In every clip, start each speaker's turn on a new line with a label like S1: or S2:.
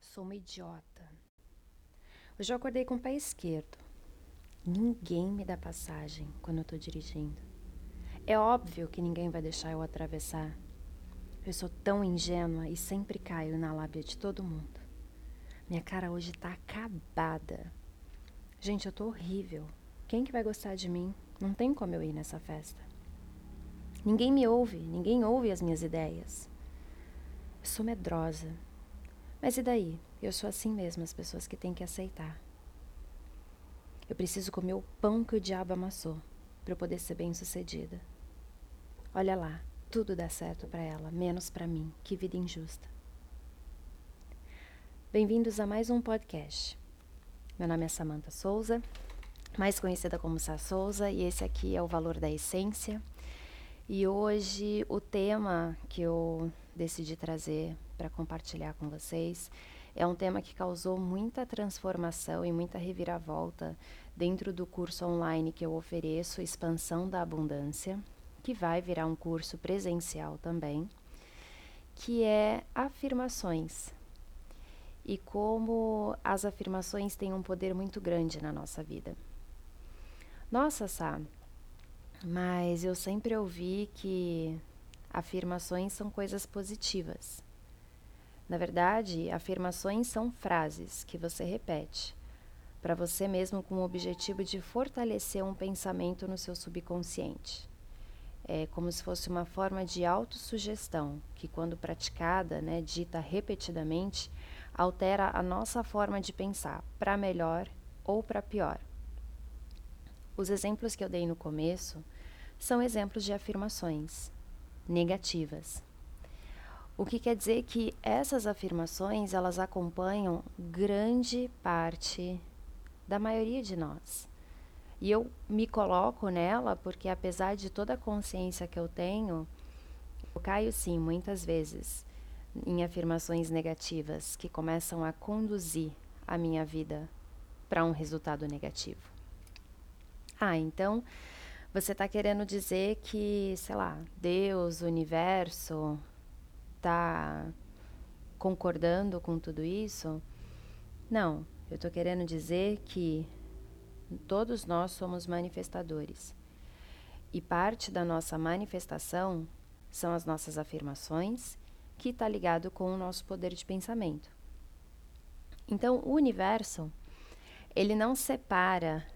S1: Sou uma idiota. Hoje eu acordei com o pé esquerdo. Ninguém me dá passagem quando eu tô dirigindo. É óbvio que ninguém vai deixar eu atravessar. Eu sou tão ingênua e sempre caio na lábia de todo mundo. Minha cara hoje tá acabada. Gente, eu tô horrível. Quem que vai gostar de mim? Não tem como eu ir nessa festa. Ninguém me ouve, ninguém ouve as minhas ideias. Eu sou medrosa. Mas e daí? Eu sou assim mesmo, as pessoas que têm que aceitar. Eu preciso comer o pão que o diabo amassou para eu poder ser bem-sucedida. Olha lá, tudo dá certo para ela, menos para mim. Que vida injusta. Bem-vindos a mais um podcast. Meu nome é Samantha Souza, mais conhecida como Sá Souza, e esse aqui é o Valor da Essência. E hoje o tema que eu decidi trazer para compartilhar com vocês é um tema que causou muita transformação e muita reviravolta dentro do curso online que eu ofereço, Expansão da Abundância, que vai virar um curso presencial também, que é afirmações. E como as afirmações têm um poder muito grande na nossa vida. Nossa, Sá, mas eu sempre ouvi que afirmações são coisas positivas. Na verdade, afirmações são frases que você repete para você mesmo com o objetivo de fortalecer um pensamento no seu subconsciente é como se fosse uma forma de autossugestão, que quando praticada, né, dita repetidamente, altera a nossa forma de pensar, para melhor ou para pior. Os exemplos que eu dei no começo são exemplos de afirmações negativas. O que quer dizer que essas afirmações elas acompanham grande parte da maioria de nós. E eu me coloco nela porque, apesar de toda a consciência que eu tenho, eu caio sim, muitas vezes, em afirmações negativas que começam a conduzir a minha vida para um resultado negativo. Ah, então você está querendo dizer que, sei lá, Deus, o universo, está concordando com tudo isso? Não, eu estou querendo dizer que Todos nós somos manifestadores. E parte da nossa manifestação são as nossas afirmações, que está ligado com o nosso poder de pensamento. Então, o universo, ele não separa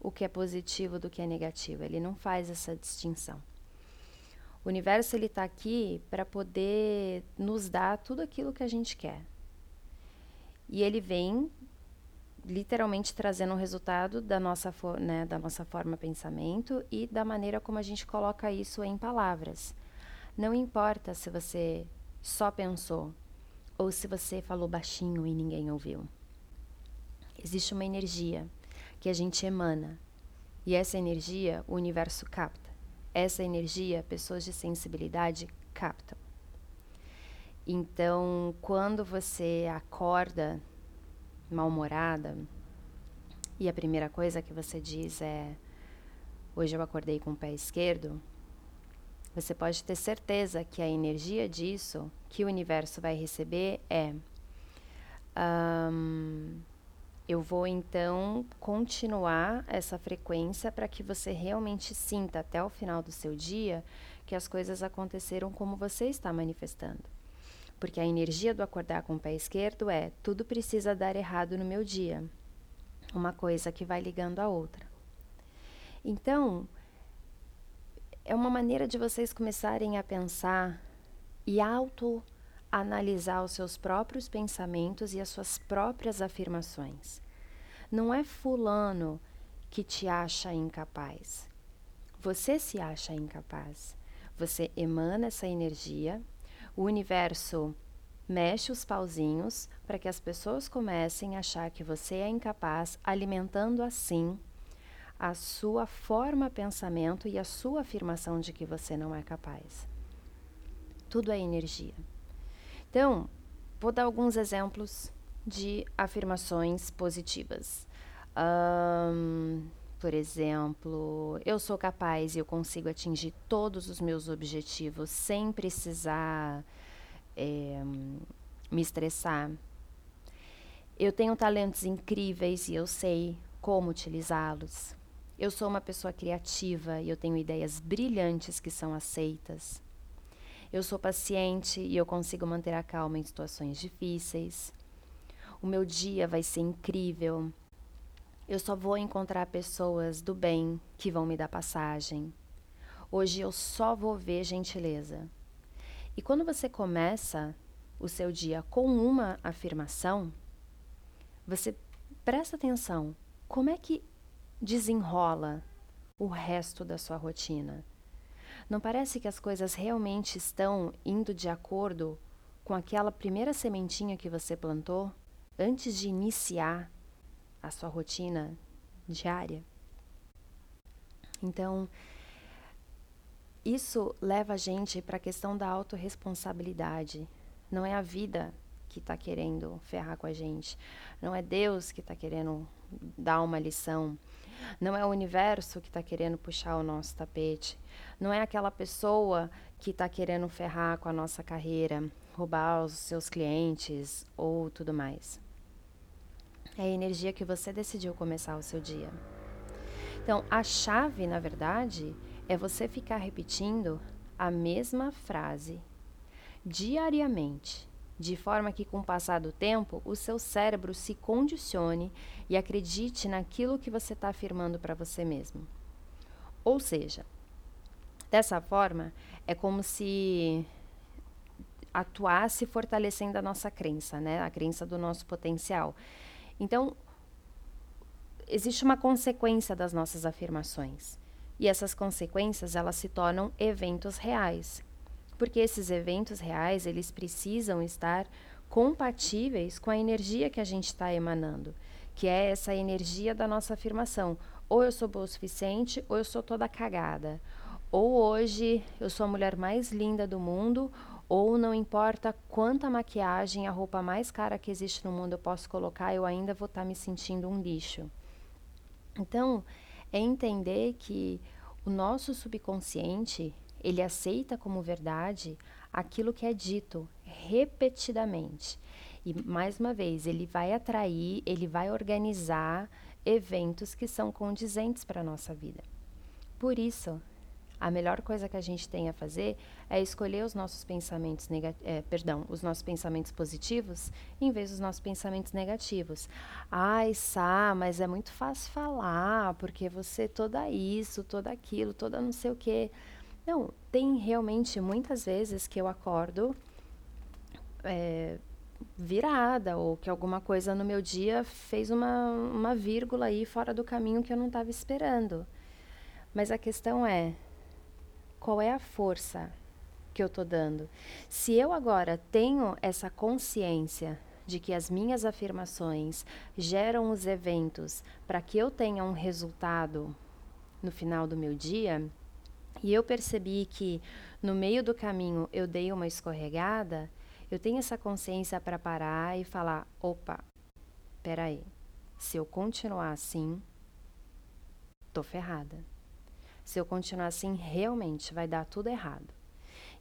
S1: o que é positivo do que é negativo, ele não faz essa distinção. O universo ele está aqui para poder nos dar tudo aquilo que a gente quer. E ele vem literalmente trazendo um resultado da nossa, né, da nossa forma pensamento e da maneira como a gente coloca isso em palavras. Não importa se você só pensou ou se você falou baixinho e ninguém ouviu. Existe uma energia que a gente emana e essa energia o universo capta. Essa energia pessoas de sensibilidade captam. Então, quando você acorda mal-humorada e a primeira coisa que você diz é: Hoje eu acordei com o pé esquerdo, você pode ter certeza que a energia disso que o universo vai receber é. Um, eu vou então continuar essa frequência para que você realmente sinta até o final do seu dia que as coisas aconteceram como você está manifestando. Porque a energia do acordar com o pé esquerdo é tudo precisa dar errado no meu dia. Uma coisa que vai ligando a outra. Então, é uma maneira de vocês começarem a pensar e auto-analisar os seus próprios pensamentos e as suas próprias afirmações. Não é Fulano que te acha incapaz. Você se acha incapaz. Você emana essa energia o universo mexe os pauzinhos para que as pessoas comecem a achar que você é incapaz, alimentando assim a sua forma pensamento e a sua afirmação de que você não é capaz. Tudo é energia. Então, vou dar alguns exemplos de afirmações positivas. Um, por exemplo, eu sou capaz e eu consigo atingir todos os meus objetivos sem precisar é, me estressar. Eu tenho talentos incríveis e eu sei como utilizá-los. Eu sou uma pessoa criativa e eu tenho ideias brilhantes que são aceitas. Eu sou paciente e eu consigo manter a calma em situações difíceis. O meu dia vai ser incrível. Eu só vou encontrar pessoas do bem que vão me dar passagem. Hoje eu só vou ver gentileza. E quando você começa o seu dia com uma afirmação, você presta atenção como é que desenrola o resto da sua rotina. Não parece que as coisas realmente estão indo de acordo com aquela primeira sementinha que você plantou antes de iniciar a sua rotina diária? Então, isso leva a gente para a questão da autorresponsabilidade. Não é a vida que está querendo ferrar com a gente. Não é Deus que está querendo dar uma lição. Não é o universo que está querendo puxar o nosso tapete. Não é aquela pessoa que está querendo ferrar com a nossa carreira, roubar os seus clientes ou tudo mais. É a energia que você decidiu começar o seu dia. Então, a chave, na verdade, é você ficar repetindo a mesma frase diariamente de forma que, com o passar do tempo, o seu cérebro se condicione e acredite naquilo que você está afirmando para você mesmo. Ou seja, dessa forma, é como se atuasse fortalecendo a nossa crença, né? A crença do nosso potencial. Então, existe uma consequência das nossas afirmações. E essas consequências, elas se tornam eventos reais porque esses eventos reais eles precisam estar compatíveis com a energia que a gente está emanando, que é essa energia da nossa afirmação. Ou eu sou boa o suficiente, ou eu sou toda cagada. Ou hoje eu sou a mulher mais linda do mundo, ou não importa quanta maquiagem, a roupa mais cara que existe no mundo eu posso colocar, eu ainda vou estar tá me sentindo um lixo. Então, é entender que o nosso subconsciente, ele aceita como verdade aquilo que é dito repetidamente. E mais uma vez, ele vai atrair, ele vai organizar eventos que são condizentes para a nossa vida. Por isso, a melhor coisa que a gente tem a fazer é escolher os nossos pensamentos é, perdão, os nossos pensamentos positivos em vez dos nossos pensamentos negativos. Ai, Sá, mas é muito fácil falar, porque você toda isso, toda aquilo, toda não sei o quê. Não, tem realmente muitas vezes que eu acordo é, virada ou que alguma coisa no meu dia fez uma, uma vírgula aí fora do caminho que eu não estava esperando. Mas a questão é: qual é a força que eu estou dando? Se eu agora tenho essa consciência de que as minhas afirmações geram os eventos para que eu tenha um resultado no final do meu dia e eu percebi que no meio do caminho eu dei uma escorregada, eu tenho essa consciência para parar e falar: opa, peraí, se eu continuar assim, tô ferrada. Se eu continuar assim, realmente vai dar tudo errado.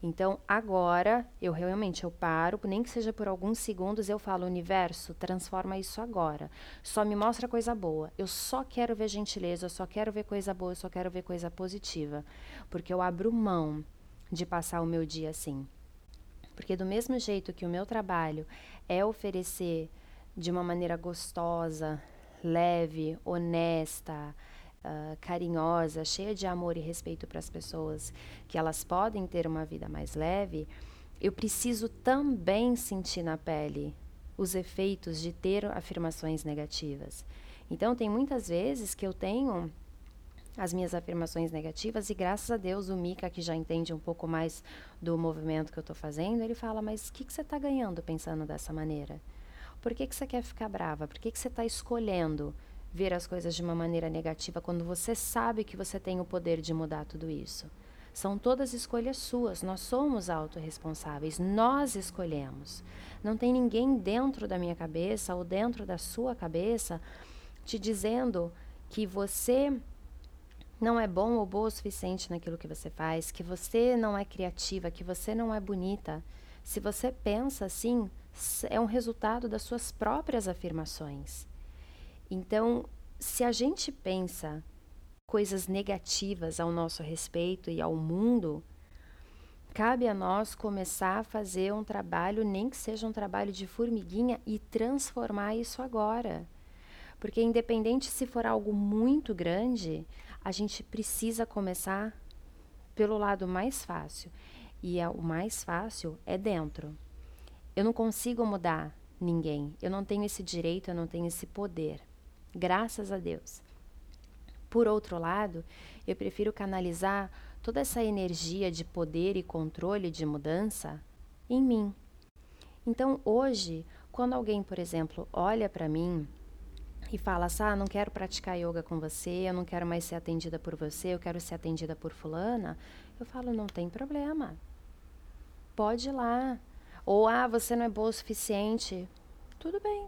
S1: Então, agora, eu realmente eu paro, nem que seja por alguns segundos, eu falo, universo, transforma isso agora. Só me mostra coisa boa. Eu só quero ver gentileza, eu só quero ver coisa boa, eu só quero ver coisa positiva. Porque eu abro mão de passar o meu dia assim. Porque do mesmo jeito que o meu trabalho é oferecer de uma maneira gostosa, leve, honesta, uh, carinhosa, cheia de amor e respeito para as pessoas, que elas podem ter uma vida mais leve, eu preciso também sentir na pele os efeitos de ter afirmações negativas. Então, tem muitas vezes que eu tenho as minhas afirmações negativas e graças a Deus o Mika, que já entende um pouco mais do movimento que eu estou fazendo, ele fala, mas o que, que você está ganhando pensando dessa maneira? Por que, que você quer ficar brava? Por que, que você está escolhendo ver as coisas de uma maneira negativa quando você sabe que você tem o poder de mudar tudo isso. São todas escolhas suas, nós somos autorresponsáveis, nós escolhemos. Não tem ninguém dentro da minha cabeça ou dentro da sua cabeça te dizendo que você não é bom ou boa o suficiente naquilo que você faz, que você não é criativa, que você não é bonita. Se você pensa assim, é um resultado das suas próprias afirmações. Então, se a gente pensa coisas negativas ao nosso respeito e ao mundo, cabe a nós começar a fazer um trabalho, nem que seja um trabalho de formiguinha, e transformar isso agora. Porque, independente se for algo muito grande, a gente precisa começar pelo lado mais fácil. E é, o mais fácil é dentro. Eu não consigo mudar ninguém. Eu não tenho esse direito, eu não tenho esse poder. Graças a Deus. Por outro lado, eu prefiro canalizar toda essa energia de poder e controle de mudança em mim. Então, hoje, quando alguém, por exemplo, olha para mim e fala assim: ah, não quero praticar yoga com você, eu não quero mais ser atendida por você, eu quero ser atendida por fulana, eu falo: não tem problema. Pode ir lá. Ou, ah, você não é boa o suficiente. Tudo bem,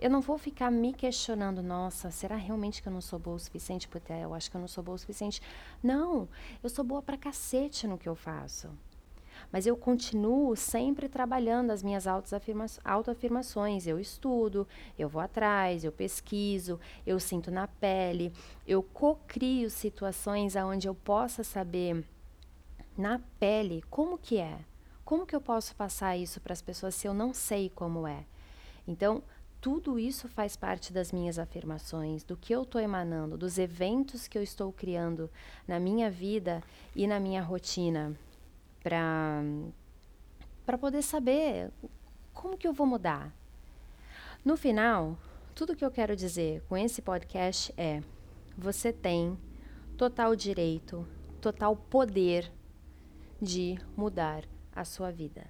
S1: eu não vou ficar me questionando, nossa, será realmente que eu não sou boa o suficiente? Porque eu acho que eu não sou boa o suficiente. Não, eu sou boa pra cacete no que eu faço. Mas eu continuo sempre trabalhando as minhas autoafirmações. Eu estudo, eu vou atrás, eu pesquiso, eu sinto na pele, eu cocrio situações onde eu possa saber na pele como que é. Como que eu posso passar isso para as pessoas se eu não sei como é? Então, tudo isso faz parte das minhas afirmações, do que eu estou emanando, dos eventos que eu estou criando na minha vida e na minha rotina, para poder saber como que eu vou mudar. No final, tudo que eu quero dizer com esse podcast é: você tem total direito, total poder de mudar a sua vida.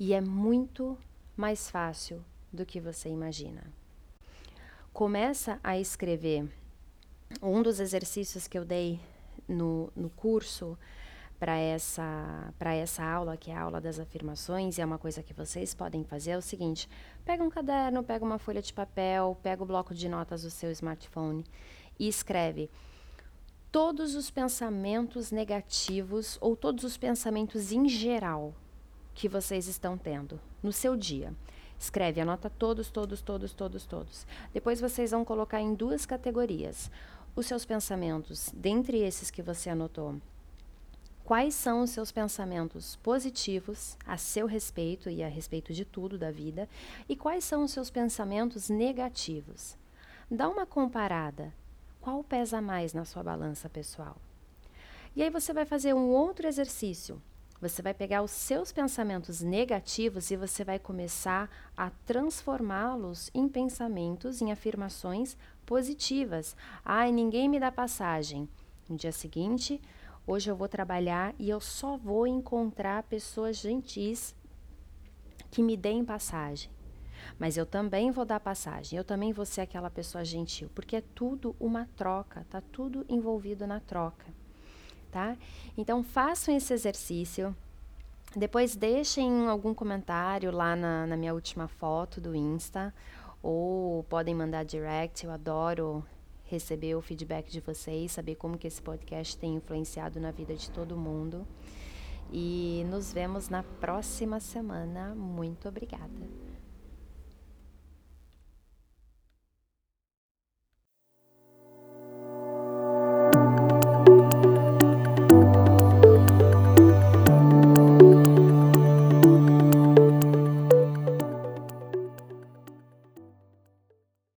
S1: E é muito mais fácil do que você imagina. Começa a escrever. Um dos exercícios que eu dei no, no curso para essa, essa aula, que é a aula das afirmações, e é uma coisa que vocês podem fazer, é o seguinte: pega um caderno, pega uma folha de papel, pega o bloco de notas do seu smartphone e escreve todos os pensamentos negativos ou todos os pensamentos em geral que vocês estão tendo no seu dia. Escreve, anota todos, todos, todos, todos, todos. Depois vocês vão colocar em duas categorias os seus pensamentos, dentre esses que você anotou. Quais são os seus pensamentos positivos a seu respeito e a respeito de tudo da vida? E quais são os seus pensamentos negativos? Dá uma comparada. Qual pesa mais na sua balança pessoal? E aí você vai fazer um outro exercício você vai pegar os seus pensamentos negativos e você vai começar a transformá-los em pensamentos, em afirmações positivas. Ai, ninguém me dá passagem. No dia seguinte, hoje eu vou trabalhar e eu só vou encontrar pessoas gentis que me deem passagem. Mas eu também vou dar passagem, eu também vou ser aquela pessoa gentil, porque é tudo uma troca, tá tudo envolvido na troca tá? Então façam esse exercício. Depois deixem algum comentário lá na, na minha última foto do Insta ou podem mandar direct. Eu adoro receber o feedback de vocês, saber como que esse podcast tem influenciado na vida de todo mundo. E nos vemos na próxima semana. Muito obrigada.